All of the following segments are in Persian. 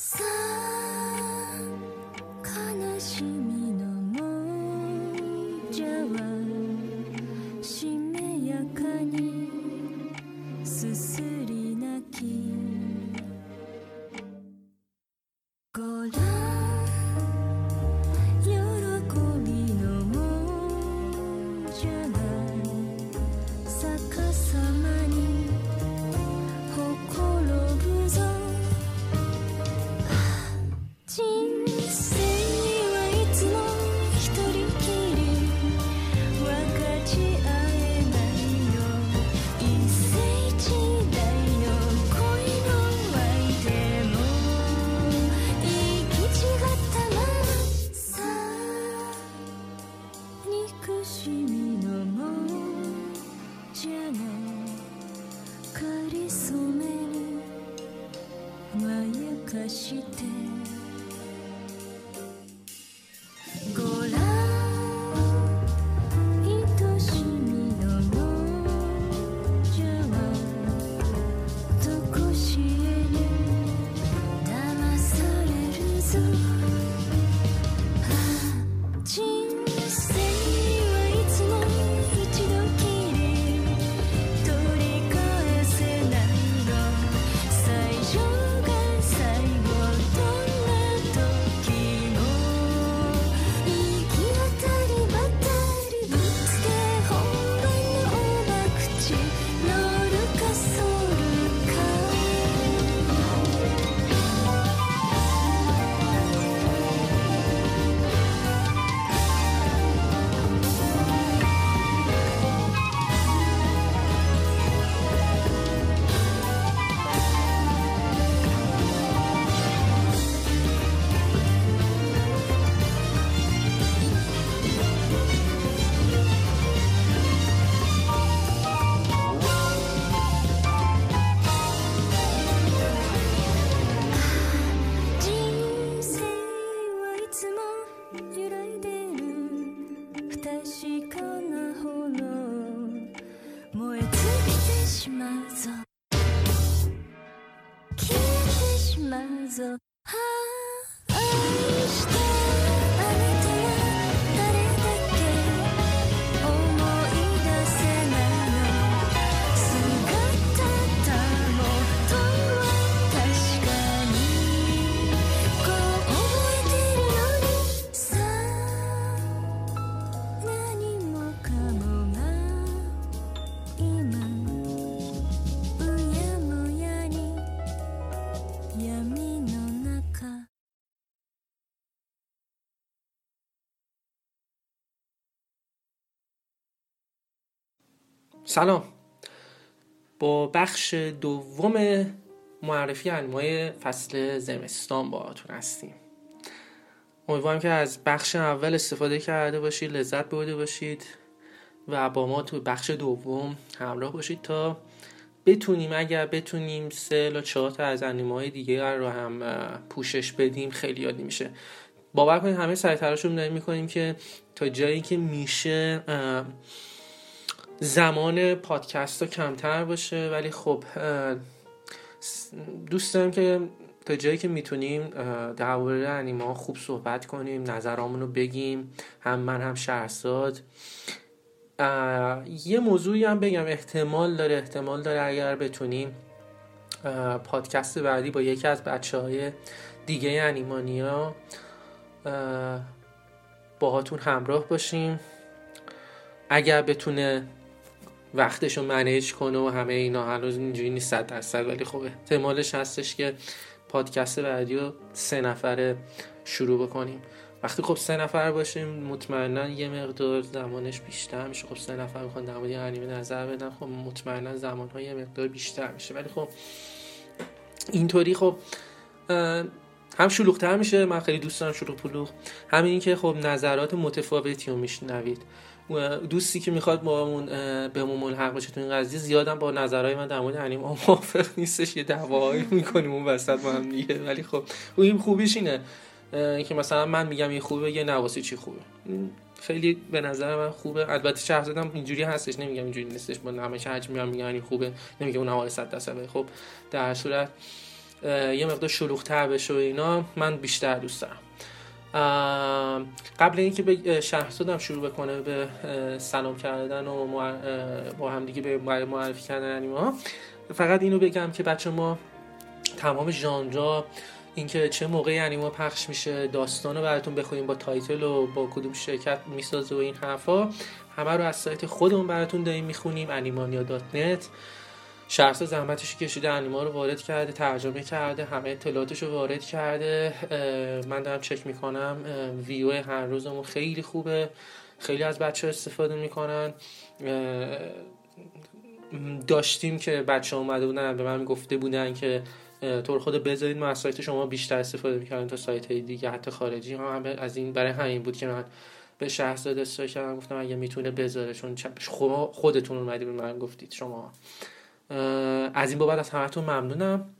So まやかして سلام. با بخش دوم معرفی انواع فصل زمستان با آتون هستیم. امیدوارم که از بخش اول استفاده کرده باشید لذت برده باشید و با ما تو بخش دوم همراه باشید تا بتونیم اگر بتونیم سه یا چهار تا از انیمه های دیگه رو هم پوشش بدیم خیلی یادی میشه. باور کنید همه سعی تلاشمون داریم می‌کنیم که تا جایی که میشه زمان پادکست ها کمتر باشه ولی خب دوست دارم که تا جایی که می‌تونیم درباره انیمه ها خوب صحبت کنیم نظرامون رو بگیم هم من هم شهرزاد. یه موضوعی هم بگم احتمال داره احتمال داره اگر بتونیم پادکست بعدی با یکی از بچه های دیگه انیمانیا اه، باهاتون همراه باشیم. اگر بتونه وقتش رو منیج کنه و همه اینا. هنوز اینجوری نیست صد درصد ولی خب احتمالش هستش که پادکست بعدی رو سه نفره شروع بکنیم. وقتی خب سه نفر باشیم مطمئنا یه مقدار زمانش بیشتر میشه. خب سه نفر می‌خوان در مورد انیمه نظر بدن خب مطمئنا زمانهای یه مقدار بیشتر میشه. ولی خب اینطوری خب هم شلوغتر میشه. من خیلی دوست دارم شلوغ پلوغ. همین که خب نظرات متفاوتی رو میشنوید. دوستی که می‌خواد با بهمون ملحق بشه تو این قضیه زیادم با نظرهای من در مورد انیمه موافق نیستش. یه دعواهایی می‌کنیم اون وسط با هم دیگه. ولی خب این خوبیش اینه که مثلا من میگم این خوبه یه نواسی چی خوبه؟ خیلی به نظر من خوبه. البته شهرزادم اینجوری هستش نمیگم اینجوری نیستش. با همه که هرچی میگم این خوبه. نمیگم اون حوالي 100 درصد خب در صورت یه مقدار شلوغ‌تر بشه و اینا. من بیشتر دوست دارم. قبل اینکه به شهرزادم شروع بکنه به سلام کردن و با همدیگه به معرفی کردن انیمه ها فقط اینو بگم که بچه ما تمام ژانرها اینکه چه موقعی انیما پخش میشه داستان رو براتون بخونیم با تایتل و با کدوم شرکت می‌سازه و این حرفا همه رو از سایت خودمون براتون داریم می‌خونیم انیمانیا دات نت. شخص زحمتش کشیده انیما رو وارد کرده ترجمه کرده همه اطلاعاتش رو وارد کرده. من دارم چک می‌کنم. ویو هر روزمون خیلی خوبه. خیلی از بچه استفاده می‌کنن. داشتیم که بچه اومده بودن به من گفته بودن که رو خود بذارید ما از سایت شما بیشتر استفاده می‌کردیم تا سایت های دیگه حتی خارجی. هم, از این برای همین بود که من به شهرزاد استفاده کردم گفتم اگه می‌تونه بذاره چون خودتون اومدید به من گفتید شما. از این بابت از همتون ممنونم.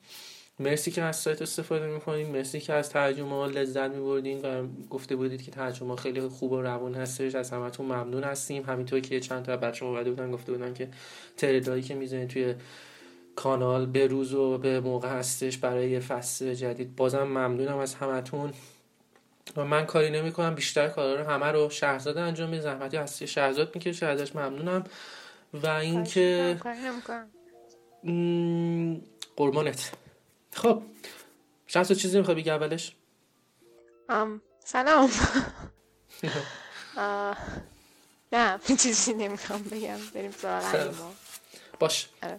مرسی که از سایت استفاده می‌کنید مرسی که از ترجمه ها لذت میبردین و گفته بودید که ترجمه خیلی خوب و روان هستش. از همتون ممنون هستیم. همینطور که چند تا بچه اومده بودن گفته بودن که تریلایی که می‌زنید توی کانال به روز و به موقع هستش برای فصل جدید. بازم ممنونم از همتون. و من کاری نمی‌کنم. بیشتر کارا رو همه رو شهرزاد انجام میده. زحمتی هستی. شهرزاد می‌کشه. ازش ممنونم. و اینکه قربانت خب شخص چیزی می‌خوای بگی اولش؟ ام سلام. نه چیزی نمی‌خوام بگم. بریم سراغ انیما باش. آره.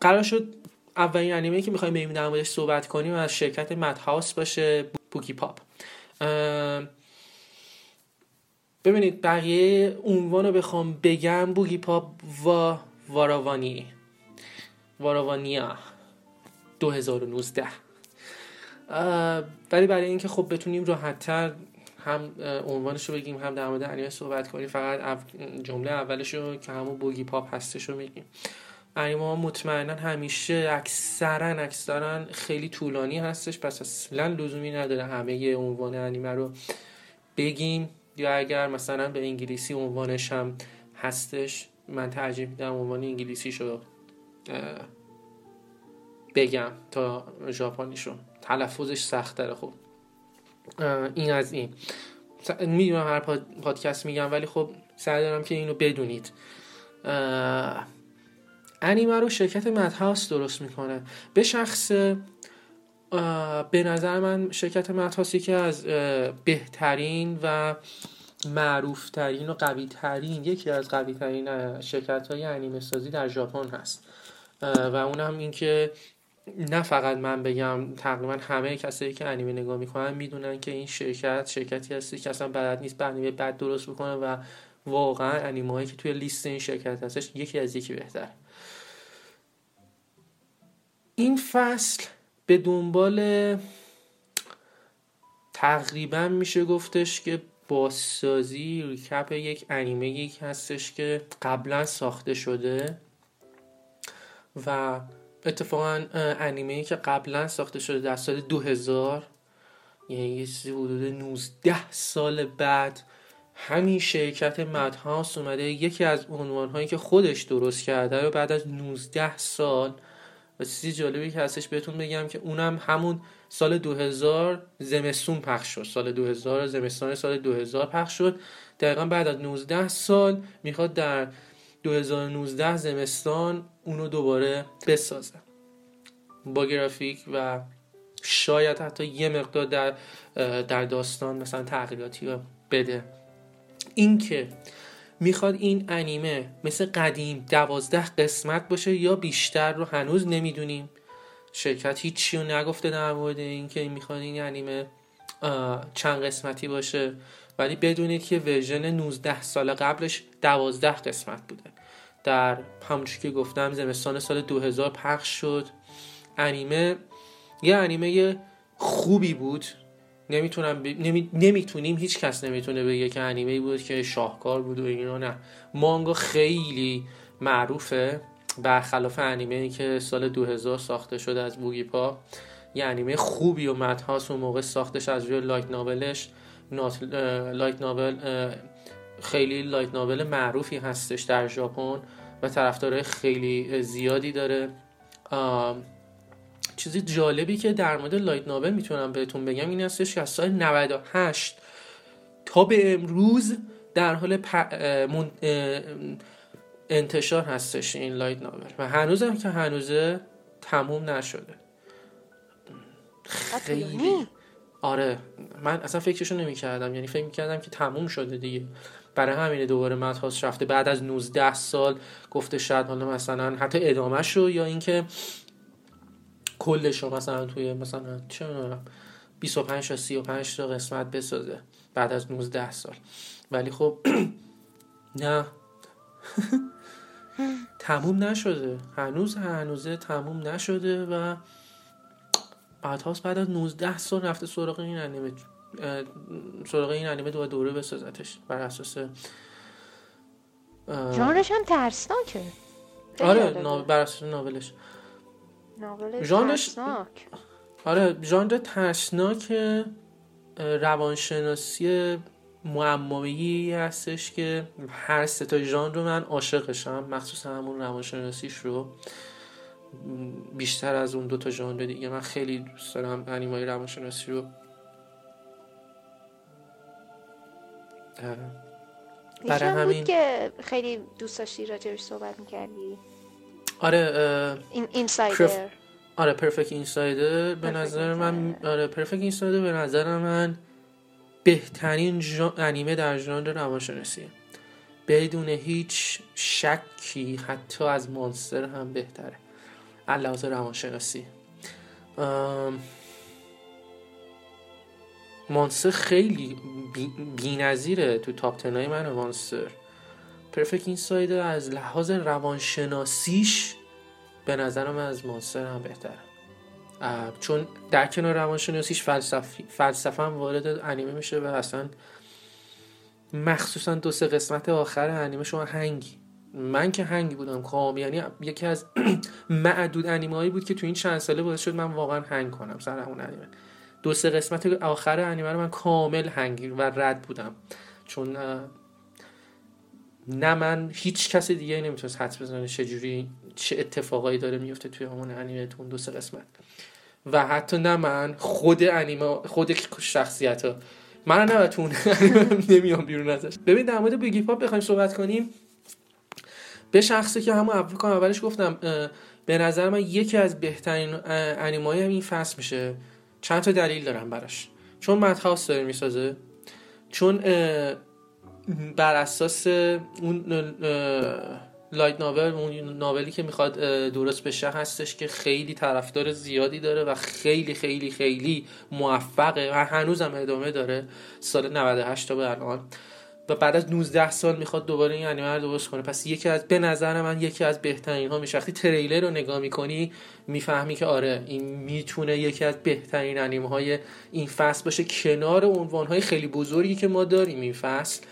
قرار شد اولین انیمه که می‌خوایم بریم در موردش صحبت کنیم از شرکت مدهاوس باشه بوگی پاپ. ببینید بقیه عنوان رو بخوام بگم بوگی پاپ و واراوانی. واراوانیا 2019 اه، ولی برای اینکه خب بتونیم راحتتر هم عنوانش رو بگیم هم در مورد انیمه صحبت کنیم فقط جمله اولش رو که همون بوگی پاپ هستش رو میگیم. انیمه ها مطمئنا همیشه اکثرا اکثرا خیلی طولانی هستش پس اصلا لزومی نداره همه عنوان انیمه رو بگیم. یا اگر مثلا به انگلیسی عنوانش هم هستش من ترجیح میدم عنوان انگلیسیش رو اه، بگم تا ژاپنیشو. تلفظش سخت داره خب این از این. می‌دونم هر پاد- پادکست میگم ولی خب سعی دارم که اینو بدونید. انیمه رو شرکت مدهاوس درست می‌کنه. به شخص به نظر من شرکت مدهاوس یکی از بهترین و معروفترین و قوی ترین یکی از قوی ترین شرکت های انیمه سازی در ژاپن هست. و اونم این که نه فقط من بگم تقریبا همه کسایی که انیمه نگاه می‌کنن می‌دونن که این شرکت شرکتی هستی که اصلا بلد نیست به انیمه بد درست بکنه و واقعا انیمه هایی که توی لیست این شرکت هستش یکی از یکی بهتر این فصل به دنبال تقریبا میشه گفتش که بازسازی ریکپ یک انیمه یک هستش که قبلا ساخته شده و اتفاقا انیمه که قبلا ساخته شده در سال 2000 یعنی یه چیزی حدود 19 سال بعد همین شرکت مدهاوس اومده. یکی از عنوانهایی که خودش درست کرده رو بعد از 19 سال و چیزی جالبی که هستش بهتون بگم که اونم همون سال 2000 زمستون پخش شد. سال 2000 زمستان سال 2000 پخش شد. دقیقا بعد از 19 سال می‌خواد در 2019 زمستان اونو دوباره بسازه. با گرافیک و شاید حتی یه مقدار در در داستان مثلا تغییراتی بده. اینکه می‌خواد این انیمه مثل قدیم دوازده قسمت باشه یا بیشتر رو هنوز نمی‌دونیم. شرکت هیچی رو نگفته در مورد اینکه می‌خواد این انیمه چند قسمتی باشه. ولی بدونید که ورژن 19 سال قبلش دوازده قسمت بوده. در همونجور که گفتم زمستان سال 2000 پخش شد. انیمه یه انیمه خوبی بود. نمی‌تونم ب... نمی... نمی‌تونیم هیچ کس نمی‌تونه بگه که انیمه بود که شاهکار بود و اینا نه. مانگا خیلی معروفه. برخلاف انیمه ای که سال 2000 ساخته شده از Boogiepop یه انیمه خوبی و Madhouse اون موقع ساختش از روی light novel ش نات... light novel خیلی light novel معروفی هستش در ژاپن و طرفدارای خیلی زیادی داره. چیزی جالبی که در مورد light novel می‌تونم بهتون بگم این هستش که از سال 98 تا به امروز در حال انتشار هستش این لایت ناول. و هنوزم که هنوزه تموم نشده. خیلی. آره. من اصلا فکرشو نمی کردم یعنی فکر کردم که تموم شده دیگه. برای همینه دوباره مدهاس رفته. بعد از 19 سال گفته شاید حالا مثلا حتی ادامه شو یا اینکه کلش رو مثلا توی مثلا چه می‌دونم 25 تا 35 تا قسمت بسازه بعد از 19 سال. ولی خب نه. تموم نشده. هنوز هنوزه تموم نشده و بعدهاست بعد از 19 سال رفته سراغ این انیمه سراغ این انیمه دو دوره بسازتش. بر اساس اه، ژانرش هم ترسناکه. آره بر اساس ناولش. ناول ژانرش- ترسناک. آره ژانر ترسناک روانشناسی معمایی هستش که هر سه تا ژانر رو من عاشقشم مخصوصا همون روانشناسیش رو. بیشتر از اون دو تا ژانر دیگه من خیلی دوست دارم انیمای روانشناسی رو. برای همین- بود که خیلی دوست داشتی راجبش صحبت می‌کردی. آره این اینسایدر. آره پرفکت اینسایدر به نظر من. آره پرفکت اینسایدر به نظر من بهترین انیمه در ژانر روانشناسیه بدون هیچ شکی حتی از مانستر هم بهتره. علاوه روانشناسی. ام، مانستر خیلی بی نظیره تو تاپ تنهای من مانستر. پرفکت اینسایدر از لحاظ روانشناسیش به نظر من از مانستر هم بهتره. چون در کنار روانشناسیش فلسفی فلسفه هم وارد انیمه میشه و اصلا مخصوصا دو سه قسمت آخر انیمه شما هنگی. من که هنگی بودم کام یعنی یکی از معدود انیمه هایی بود که تو این چند ساله باعث شد من واقعا هنگ کنم سر اون انیمه. دو سه قسمت آخر انیمه رو من کامل هنگی و رد بودم. چون نه من هیچ کس دیگه نمی‌تونست حدس بزنه چجوری چه اتفاقایی داره میفته توی همون انیمه تو دو سه قسمت. و حتی نه من خود انیمه خود شخصیت ها من نه تو نمیام بیرون ازش. ببین در مورد بگی پاپ بخوایم صحبت کنیم. به شخصی که همون اول اولش گفتم به نظر من یکی از بهترین انیمه هم این فصل میشه. چند تا دلیل دارم براش. چون مدهاوس داره می‌سازه. چون بر اساس اون لایت ناول اون ناولی که می‌خواد درست بشه هستش که خیلی طرفدار زیادی داره و خیلی خیلی خیلی موفقه و هنوزم ادامه داره سال 98 تا به الان. و بعد از 19 سال می‌خواد دوباره این انیمه رو درست کنه. پس یکی از به نظر من یکی از بهترین ها میشه وقتی تریلر رو نگاه می‌کنی می‌فهمی که آره این می‌تونه یکی از بهترین انیمه های این فصل باشه. کنار عنوان های خیلی بزرگی که ما داریم این فصل.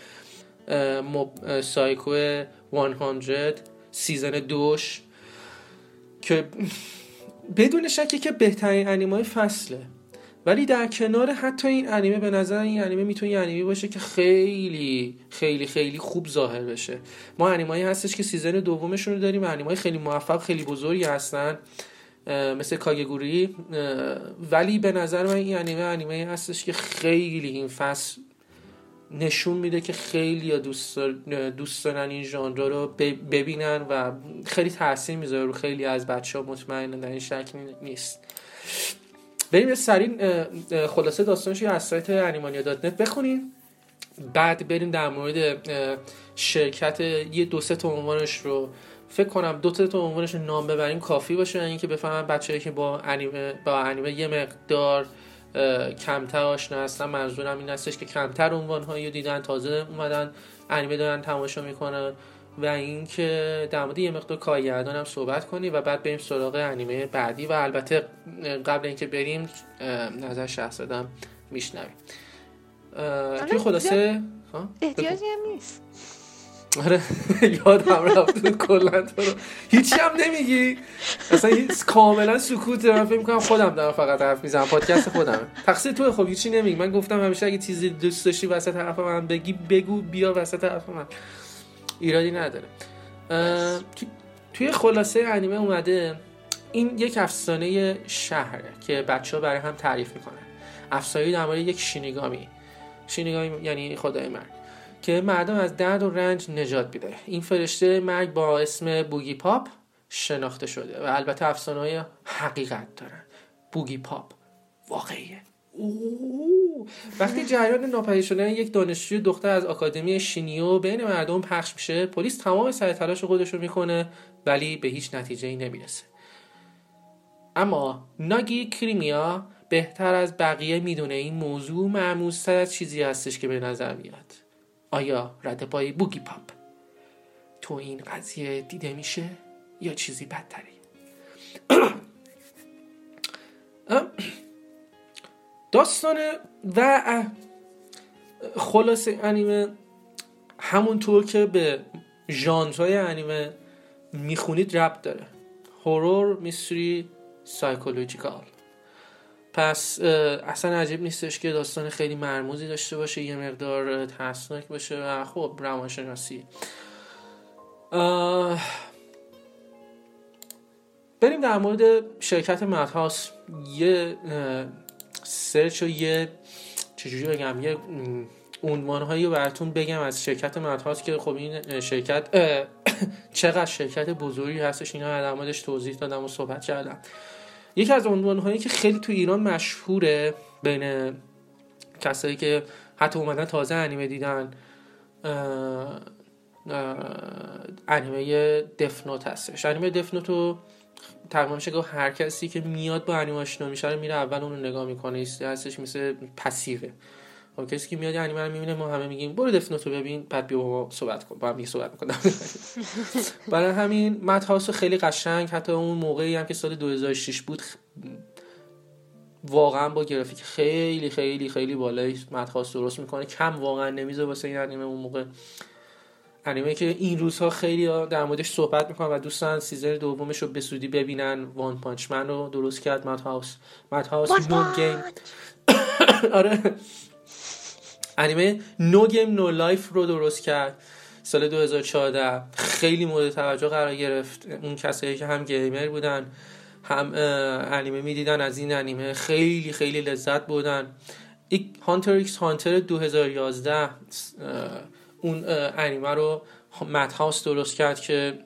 Mob- Psycho 100 season دوش که بدون شکی که بهترین انیمه فصله. ولی در کنار حتی این انیمه به نظر این انیمه می‌تونه انیمه باشه که خیلی خیلی خیلی خوب ظاهر بشه. ما انیمایی هستش که season دومشون رو داریم انیمای خیلی موفق خیلی بزرگی هستن مثل Kakegurui ولی به نظر من این انیمه انیمه هستش که خیلی این فصل نشون میده که خیلی دوست, دوست دارن این ژانر رو ببینن و خیلی تاثیر می‌ذاره رو خیلی از بچه ها مطمئنا در این شک نی- نیست. بریم یه اه، خلاصه داستانش از سایت انیمانیا dot net بخونیم بعد بریم در مورد شرکت یه دو سه تا عنوانش رو. فکر کنم دو تا عنوانش نام ببریم کافی باشه. یعنی اینکه بفهمن بچه‌ای که با انیمه با انیمه یه مقدار کمتر آشنا هستن. منظورم این هستش که کمتر عنوان هایی رو دیدن. تازه اومدن انیمه دارن تماشا می‌کنن. و اینکه در مورد یه مقدار کارگردان هم صحبت کنیم و بعد بریم سراغ انیمه بعدی. و البته قبل اینکه بریم نظر شهرزادم میشنویم توی خلاصه؟ احتیاجی هم نیست. آره یادم رفت کلا تو رو. هیچی هم نمیگی؟ اصلا کاملا سکوته. من فکر می‌کنم خودم دارم فقط حرف می‌زنم. پادکست خودم تقصیر تو خب هیچی نمیگی. من گفتم همیشه اگه چیزی دوست داشتی وسط حرف من بگی بگو بیا وسط حرف من. ایرادی نداره. توی خلاصه انیمه اومده این یک افسانه شهره که بچه ها برای هم تعریف می‌کنن. افسانه در یک شینیگامی. شینیگامی یعنی خدای مرگ. که مردم از درد و رنج نجات میده. این فرشته مرگ با اسم بوگی پاپ شناخته شده و البته افسانه های حقیقت دارن. بوگی پاپ. واقعیه. وقتی جریان ناپدید شدن یک دانشجوی دختر از آکادمی شینیو بین مردم پخش میشه پلیس تمام سر تلاش خودش رو می‌کنه ولی به هیچ نتیجه ای نمی‌رسه. اما ناگی کریمیا بهتر از بقیه می‌دونه این موضوع معموزتر از چیزی هستش که به نظر میاد. آیا رد پای بوگی پاپ تو این قضیه دیده میشه یا چیزی بدتری؟ داستان و خلاص انیمه همونطور که به ژانرهای انیمه می‌خونید ربط داره. horror mystery psychological پس اصلا عجیب نیستش که داستان خیلی مرموزی داشته باشه یه مقدار ترسناک باشه و خب روانشناسی. بریم در مورد شرکت Madhouse. یه search و یه چجوری بگم یه عنوان هایی براتون بگم از شرکت مدهاس که خب این شرکت چقدر شرکت بزرگی هستش اینا در موردش توضیح دادم و صحبت کردم. یکی از عنوان هایی که خیلی تو ایران مشهوره بین کسایی که حتی اومدن تازه انیمه دیدن انیمه دفنوت هستش. انیمه دفنوت رو تقریبا میشه گفت هر کسی که میاد با انیمه آشنا میشه میره اول اون رو نگاه می‌کنه. هستش مثل پسیوه. خب کسی که میاد انیمه رو می‌بینه ما همه میگیم برو Death Note رو ببین بعد بیا با ما صحبت کن با هم صحبت می‌کنم. برای همین Madhouse خیلی قشنگ حتی اون موقعی هم که سال 2006 بود واقعا با گرافیک خیلی خیلی خیلی بالایی Madhouse درست می‌کنه. کم واقعا نمی‌ذاره واسه این انیمه اون موقع. انیمه که این روزها خیلی در موردش صحبت می‌کنن و دوستان season دومش رو به زودی ببینن. One Punch Man رو درست کرد Madhouse Madhouse No Game آره. انیمه No Game No Life رو درست کرد. سال 2014 خیلی مورد توجه قرار گرفت. اون کسایی که هم gamer بودن هم انیمه می‌دیدن از این انیمه خیلی خیلی لذت بردن Hunter x Hunter 2011 اون انیمه رو Madhouse درست کرد که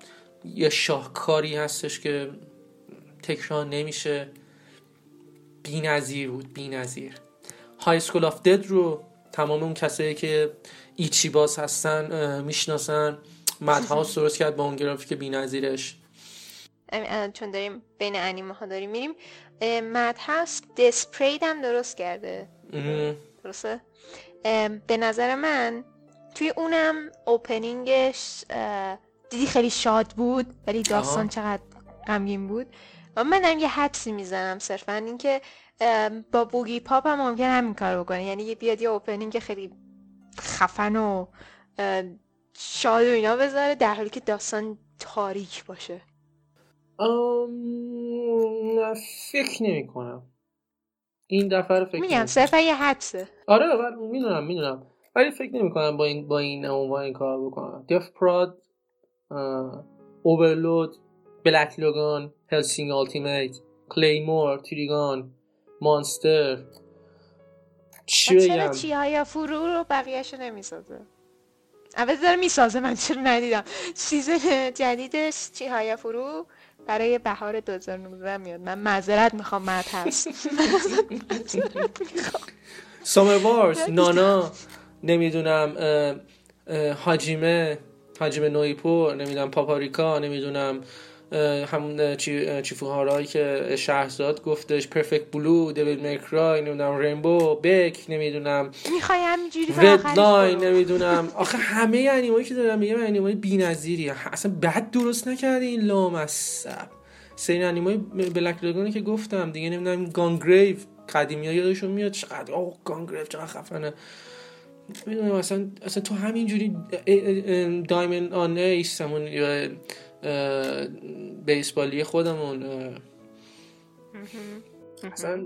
یه شاهکاری هستش که تکرار نمیشه. بی نظیر بود بی نظیر Highschool of the Dead رو تمام اون کسایی که ecchi باز هستن می‌شناسن. Madhouse درست کرد با اون گرافیک بی نظیرش چون داریم بین انیمه ها داریم میریم. Madhouse Death Parade هم درست کرده. درسته؟ به نظر من توی اونم اوپنینگش دیدی خیلی شاد بود ولی داستان چقدر غمگین بود. و منم یه حدسی می‌زنم صرفا اینکه با بوگی پاپ هم ممکن همین کار بکنه. یعنی یه بیاد یه اوپنینگ خیلی خفن و شاد و اینا بذاره در حالی که داستان تاریک باشه. نه فکر نمی کنم این دفعه رو فکر میگم صرفا یه حدسه. آره می‌دونم می‌دونم. ولی فکر نمی کنم با این با این عنوان این کار بکنم. Death Parade Overlord Black Lagoon Hellsing Ultimate Claymore Trigun Monster. چی چرا چی های فرو رو بقیهشو نمی‌سازه؟ اول داره می‌سازه من چرا ندیدم. season جدیدش Chihayafuru برای بهار 2019 میاد. من معذرت می‌خوام Madhouse. Summer Wars Nana نمی‌دونم Hajime Hajime no Ippo نمی‌دونم پاپاریکا نمی‌دونم همون چی Chihayafuru یی که شهرزاد گفتش Perfect Blue Devil May Cry نمی‌دونم Rainbow Beck نمی‌دونم می‌خوای همینجوری line نمی‌دونم. آخه همه انیمایی که دارم میگم انیمای بی‌نظیری اصلا بد درست نکردی این لامصب. سین انیمای بلک لاگونی که گفتم دیگه نمی‌دونم گانگریو قدیمی ها یادشون میاد چقدر اوه گانگریو چقدر خفنه. می‌دونم اصلا اصلا تو همینجوری دایمن آن ایس همون بیسبالی خودمون اصلا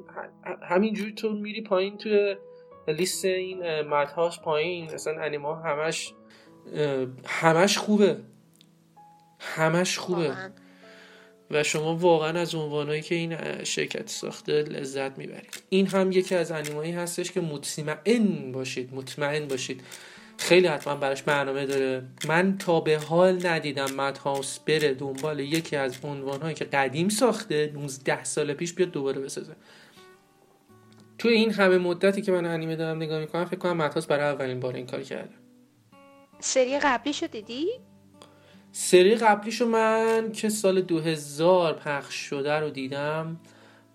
همینجوری تو میری پایین توی لیست این مدهاش پایین. اصلا انیما همش همش خوبه. همش خوبه. و شما واقعا از عنوانهایی که این شرکت ساخته لذت می‌برید. این هم یکی از انیمایی هستش که مطمئن باشید مطمئن باشید. خیلی حتما براش برنامه داره. من تا به حال ندیدم مد هاوس بره دنبال یکی از عنوانهایی که قدیم ساخته 19 سال پیش بیاد دوباره بسازه. توی این همه مدتی که من انیمه دارم نگاه می‌کنم فکر کنم مد برای اولین بار این کار کرده. سری قبلیشو دیدی؟ سری قبلیشو من که سال 2000 پخش شده رو دیدم.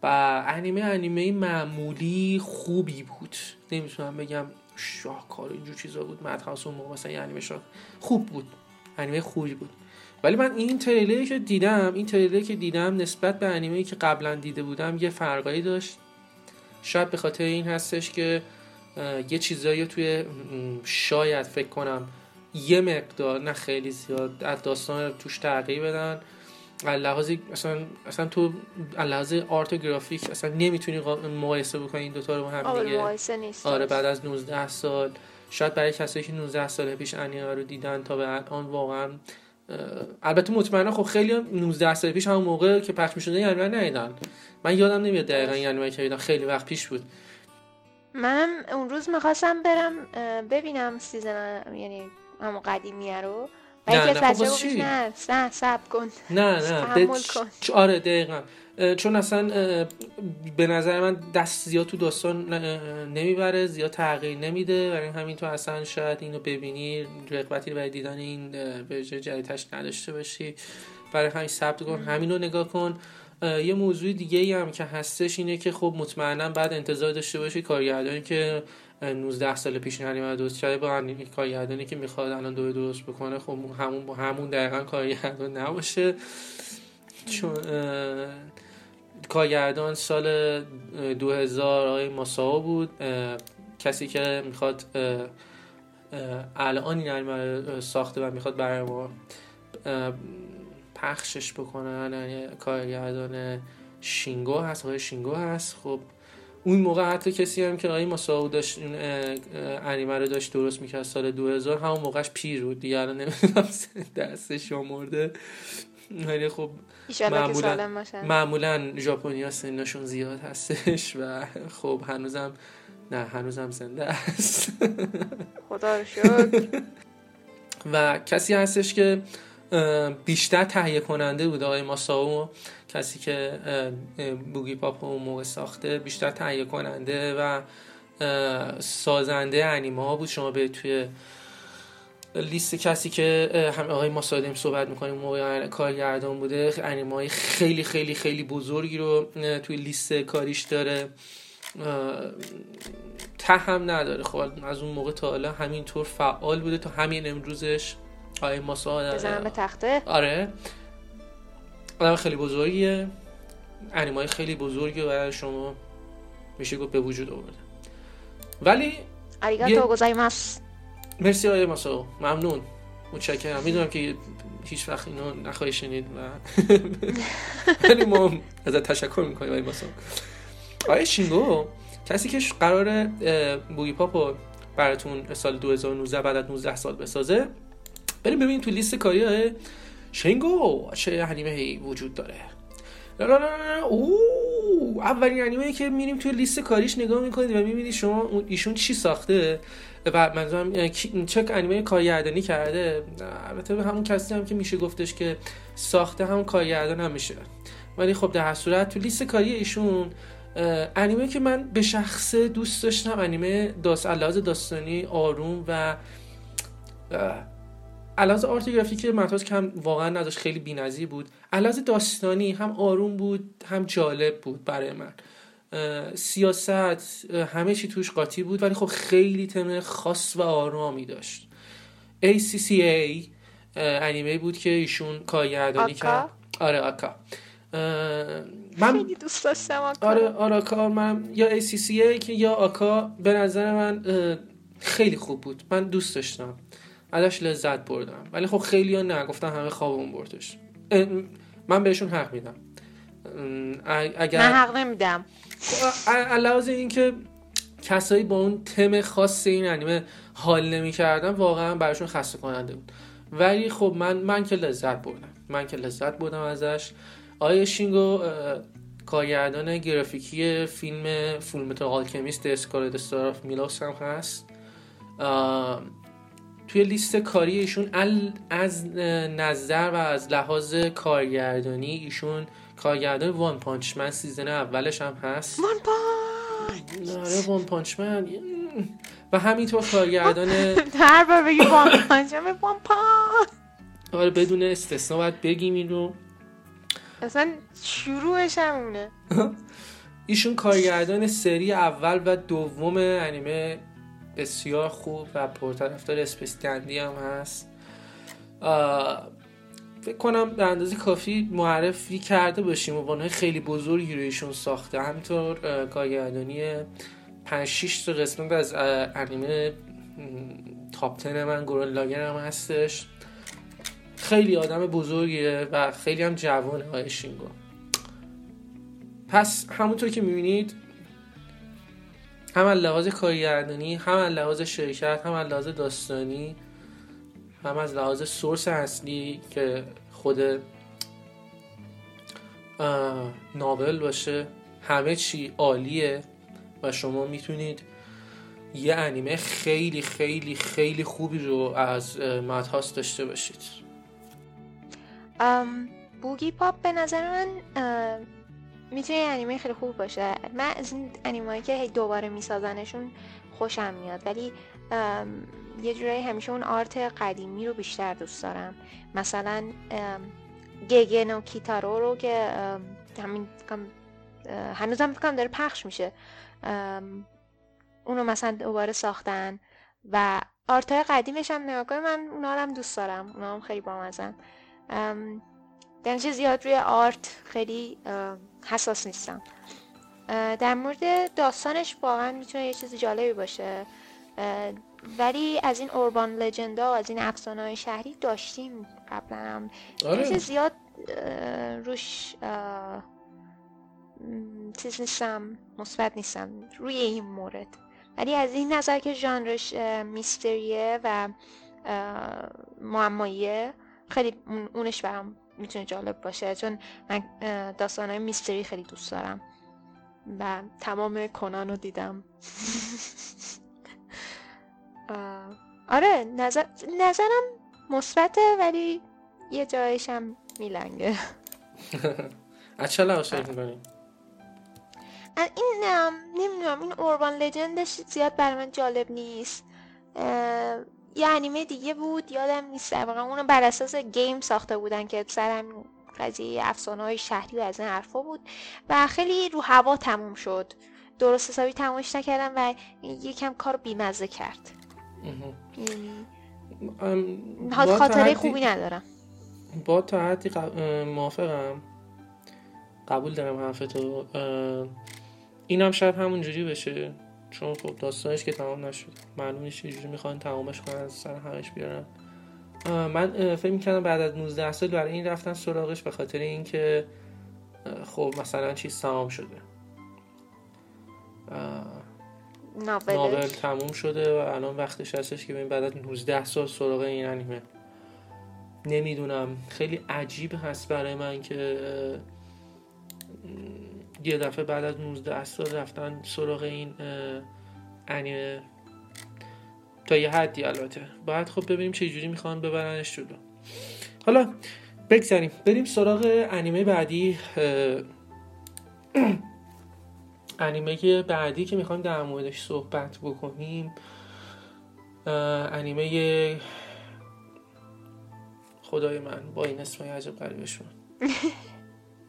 و انیمه انیمه معمولی خوبی بود. نمی‌تونم بگم شاهکار اینجور چیزا بود مدهاوس اون موقع مثلا یه انیمه خوب بود انیمه خوبی بود. ولی من این تریلری که دیدم این تریلری که دیدم نسبت به انیمه که قبلا دیده بودم یه فرقایی داشت. شاید به خاطر این هستش که یه چیزایی توی شاید فکر کنم یه مقدار نه خیلی زیاد از داستان توش تغییر بدن. لحاظ اصلا اصلا تو لحاظ آرت و گرافیک اصلا نمی‌تونی مقایسه بکنی این دوتا رو هم دیگه. مقایسه نیست. آره بعد از 19 سال. شاید برای کسایی که 19 سال پیش انیمه رو دیدن تا به الان واقعا البته مطمئنا خب خیلی 19 سال پیش همون موقع که پخش می‌شده یعنی من ندیدن من یادم نمیاد دقیقا یعنی که دیدم خیلی وقت پیش بود. منم اون روز می‌خواستم برم ببینم season یعنی همون قدیمیه رو. نه نه خب نه نه صبر کن. نه نه کن. آره دقیقا. چون اصلا به نظر من دست زیاد تو داستان نمی‌بره زیاد تغییر نمیده. برای همین تو اصلا شاید اینو ببینی رغبتی برای دیدن این version جدیدش نداشته باشی. برای همین ثبت کن همین رو نگاه کن. یه موضوع دیگه ای هم که هستش اینه که خب مطمئنا بعد انتظار داشته باشی کارگردانی که 19 سال پیش انیمه درست کرده با کارگردانی که می‌خواد الان دو درست بکنه خب همون با همون دقیقا کارگردان نباشه. چون کارگردان سال 2000 آقای ماساو بود کسی که می‌خواد الان این انیمه ساخته و می‌خواد برای ما پخشش بکنن یعنی کارگردان شینگو هست آقای شینگو هست. خب اون موقع حتی کسی هم که آقای ماساو داشت این انیمه رو داشت درست می‌کرد سال 2000 همون موقعش پیر بود. دیگه الان نمی‌دونم دستش مرده ولی خب معمولا معمولا ژاپنیا سنشون زیاد هستش و خب هنوزم نه هنوزم زنده است. خدا رو شکر. و کسی هستش که بیشتر تهیه کننده بود آقای ماساو کسی که بوگی پاپ اون موقع ساخته بیشتر تهیه کننده و سازنده انیمه ها بود. شما به توی لیست کسی که هم آقای ماسادم صحبت می‌کنیم موقع کارگردان بوده انیمه های خیلی خیلی خیلی بزرگی رو توی لیست کاریش داره. ته هم نداره. خب از اون موقع تا حالا همینطور فعال بوده. تا همین امروزش آقای ماسا به تخته. آره. آدم خیلی بزرگیه. انیمای خیلی بزرگی برای شما میشه گفت به وجود آورده. ولی آریگاتو گوزایماس مرسی آقای ماسا. ممنون. متشکرم. می‌دونم که هیچ وقت اینو نخواهی شنید و ولی ما ازت تشکر می‌کنیم آقای ماسا. آقای شینگو کسی که قرار بوگی پاپو براتون سال 2019 بعد از 19 سال بسازه بریم ببینیم تو لیست کاری شینگو چه انیمه وجود داره. لا لا لا او اولین انیمه که میریم توی لیست کاریش نگاه می‌کنید و می‌بینید شما ایشون چی ساخته و منظورم چه انیمه کارگردانی کرده؟ البته همون کسی هم که میشه گفتش که ساخته همون کارگردان هم میشه ولی خب در صورت تو لیست کاری ایشون انیمه که من به شخص دوست داشتم انیمه داست داستانی آروم و علاوه آرت گرافیک متاز کم واقعا نداشت خیلی بی‌نظیر بود. علاوه داستانی هم آروم بود هم جالب بود برای من. سیاست همه چی توش قاطی بود ولی خب خیلی تم خاص و آرامی داشت. ACCA انیمه بود که ایشون کارگردانی کرد. آره آکا. من خیلی دوست داشتم آکا. آره آراکا من یا ACCA که یا آکا به نظر من خیلی خوب بود. من دوست داشتم. ازش لذت بردم. ولی خب خیلی ها نه گفتن همه خوابمون بردش. من بهشون حق میدم. اگر من حق نمیدم. علاوه این که کسایی با اون تم خاص این انیمه حال نمی‌کردن واقعا براشون خسته کننده بود. ولی خب من من که لذت بردم. من که لذت بردم ازش. آیا شینگو کارگردان گرافیکی فیلم Fullmetal Alchemist Sacred Star of Milos هم هست. توی لیست کاری ایشون از نظر و از لحاظ کارگردانی ایشون کارگردان One Punch Man season اولش هم هست. One Punch آره One Punch Man و همینطور کارگردان هر بار بگی One Punch One Punch آره بدون استثنا باید بگیم این رو. اصلا شروعش همونه ایشون کارگردان سری اول و دوم انیمه بسیار خوب و پرطرفدار Space Dandy هم هست. فکر کنم به اندازه کافی معرفی کرده باشیم عنوانهای خیلی بزرگی رو ایشون ساخته. همینطور کارگردانی 5 6 قسمت از انیمه top 10 من Gurren Lagann هم هستش. خیلی آدم بزرگیه و خیلی هم جوانه های شینگو. پس همونطور که می‌بینید هم از لحاظ کارگردانی هم از لحاظ شرکت هم از لحاظ داستانی هم از لحاظ سورس اصلی که خود ناول باشه همه چی عالیه و شما می‌تونید یه انیمه خیلی خیلی خیلی خوبی رو از مدهاست داشته باشید. بوگی پاپ به نظر من می‌تونه یه انیمه خیلی خوب باشه. من از این انیمه که دوباره میسازنشون خوشم میاد. ولی یه جورایی همیشه اون آرت قدیمی رو بیشتر دوست دارم. مثلا گگن و کیتارو رو که همین هنوزم فکرم داره پخش میشه. اونو مثلا دوباره ساختن و آرت های قدیمش هم نگاه من اونا هم دوست دارم. اونا هم خیلی بامزن درنچه زیاد روی آرت خیلی حساس نیستم. در مورد داستانش واقعا می‌تونه یه چیز جالبی باشه. ولی از این اوربان لجندا و از این افسانه های شهری داشتیم قبلا هم. آره. زیاد روش چیز نیستم مثبت نیستم روی این مورد. ولی از این نظر که ژانرش میستریه و معماییه خیلی اونش برام می‌تونه جالب باشه. چون من داستان های میستری خیلی دوست دارم و تمام کنان رو دیدم. آره نظر... نظرم مثبته ولی یه جایش هم میلنگه. از چه لحاظ می‌کنی؟ این نمی‌دونم این اوربان لجندش زیاد برای من جالب نیست. یه انیمه دیگه بود یادم نیست. واقعا اونو بر اساس گیم ساخته بودن که سرم قضیه افسانه های شهری و از این حرفا بود و خیلی رو هوا تموم شد. درست حسابی تمومش نکردم و یکم کار بیمزه کرد. خاطره خوبی ندارم. با تا حدی موافقم. قبول دارم حرفتو. اینم شاید همونجوری بشه. چون خب داستانش که تمام نشد. معلوم نیست چجوری می‌خوان تمامش کنن از سر همش بیارن. من فکر می‌کردم بعد از 19 سال برای این رفتن سراغش به خاطر اینکه خب مثلا چیز تمام شده. ناول تموم شده و الان وقتش هستش که ببین بعد از 19 سال سراغ این انیمه. نمی‌دونم. خیلی عجیب هست برای من که یه دفعه بعد از 19 سال رفتن سراغ این انیمه. تا یه حدی البته. باید خب ببینیم چه جوری می‌خوان ببرنش جلو. حالا بگذاریم بریم سراغ انیمه بعدی. انیمه بعدی که می‌خوایم در موردش صحبت بکنیم. انیمه خدای من با این اسمای عجب قریبشون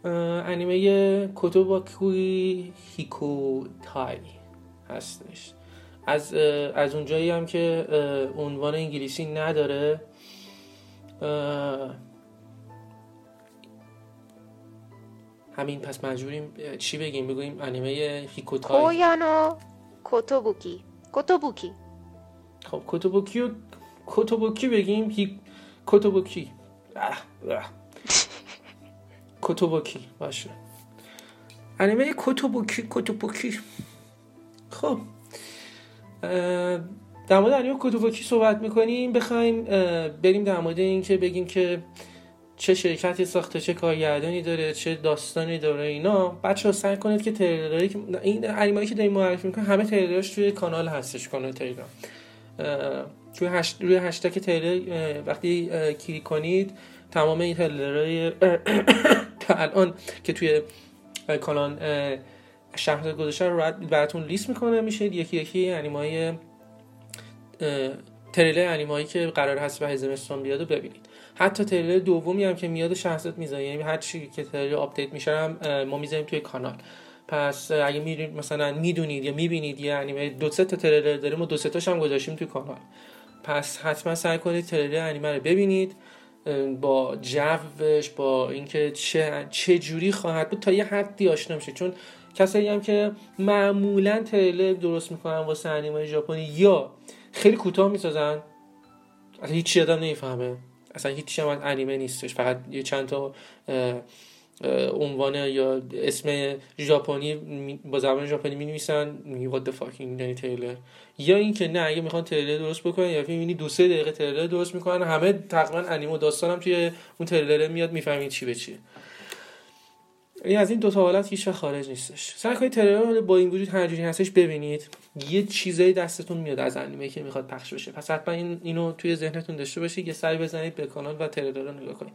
انیمه کوتوباکوی هیکو تای هستش. از از اونجایی هم که عنوان انگلیسی نداره همین پس مجبوریم چی بگیم؟ بگوییم انیمه هیکوتای کویانو کوتوبوکی. کوتوبوکی. خب کوتوبوکی و کوتوبوکی بگیم هی کوتوبوکی. کوتوبوکی باشه. انیمه کوتوبوکی کوتوبوکی خب در مورد انیمه کوتوبوکی صحبت می‌کنیم. بخوایم بریم در مورد این که بگیم که چه شرکتی ساخته چه کارگردانی داره چه داستانی داره اینا. بچه ها سعی کنید که تریلرایی این انیمایی که داریم معرفی می‌کنه همه تریلرش توی کانال هستش کانال تلگرام. توی هشت روی هشتگ تریلر وقتی کلیک کنید تمام این تریلرهای الان که توی کانال شهر گذاشته رو براتون لیست می‌کنه میشه یکی یکی انیمای تریلر انیمایی که قرار هست به زمستان بیاد و ببینید. حتی تریلر دومی هم که میاد شخصت می‌ذاره یعنی هر چی که تریلر update میشه هم ما می‌ذاریم توی کانال. پس اگه میرید مثلا می‌دونید یا می‌بینید یه انیمه دو سه تا تریلر داریم و دو سه تاش هم گذاشتیم توی کانال. پس حتما سعی کنید تریلر انیمه رو ببینید. با جوش با اینکه چه چه جوری خواهد بود تا یه حدی آشنا میشه چون کسایی هم که معمولا تریلر درست می‌کنن واسه انیمه ژاپنی یا خیلی کوتاه می‌سازن اصلا هیچ آدم نمی‌فهمه. اصلا هیچ هم انیمه نیستش. فقط یه چند تا عنوان یا اسم ژاپنی با زبان ژاپنی می نویسن میگی what the fucking یعنی تریلر. یا اینکه نه اگه می‌خوان تریلر درست بکنن یا می‌بینی دو سه دقیقه تریلر درست می‌کنن. همه تقریبا انیمه و هم توی اون تریلر میاد می‌فهمید چی به چیه یعنی از این دو تا حالت هیچ خارج نیستش. سعی کنید تریلر با این وجود هر جوری هستش ببینید. یه چیزایی دستتون میاد از انیمه که می‌خواد پخش بشه. پس حتما این اینو توی ذهنتون داشته باشید. یه سری بزنید به کانال و تریلر رو نگاه کنید.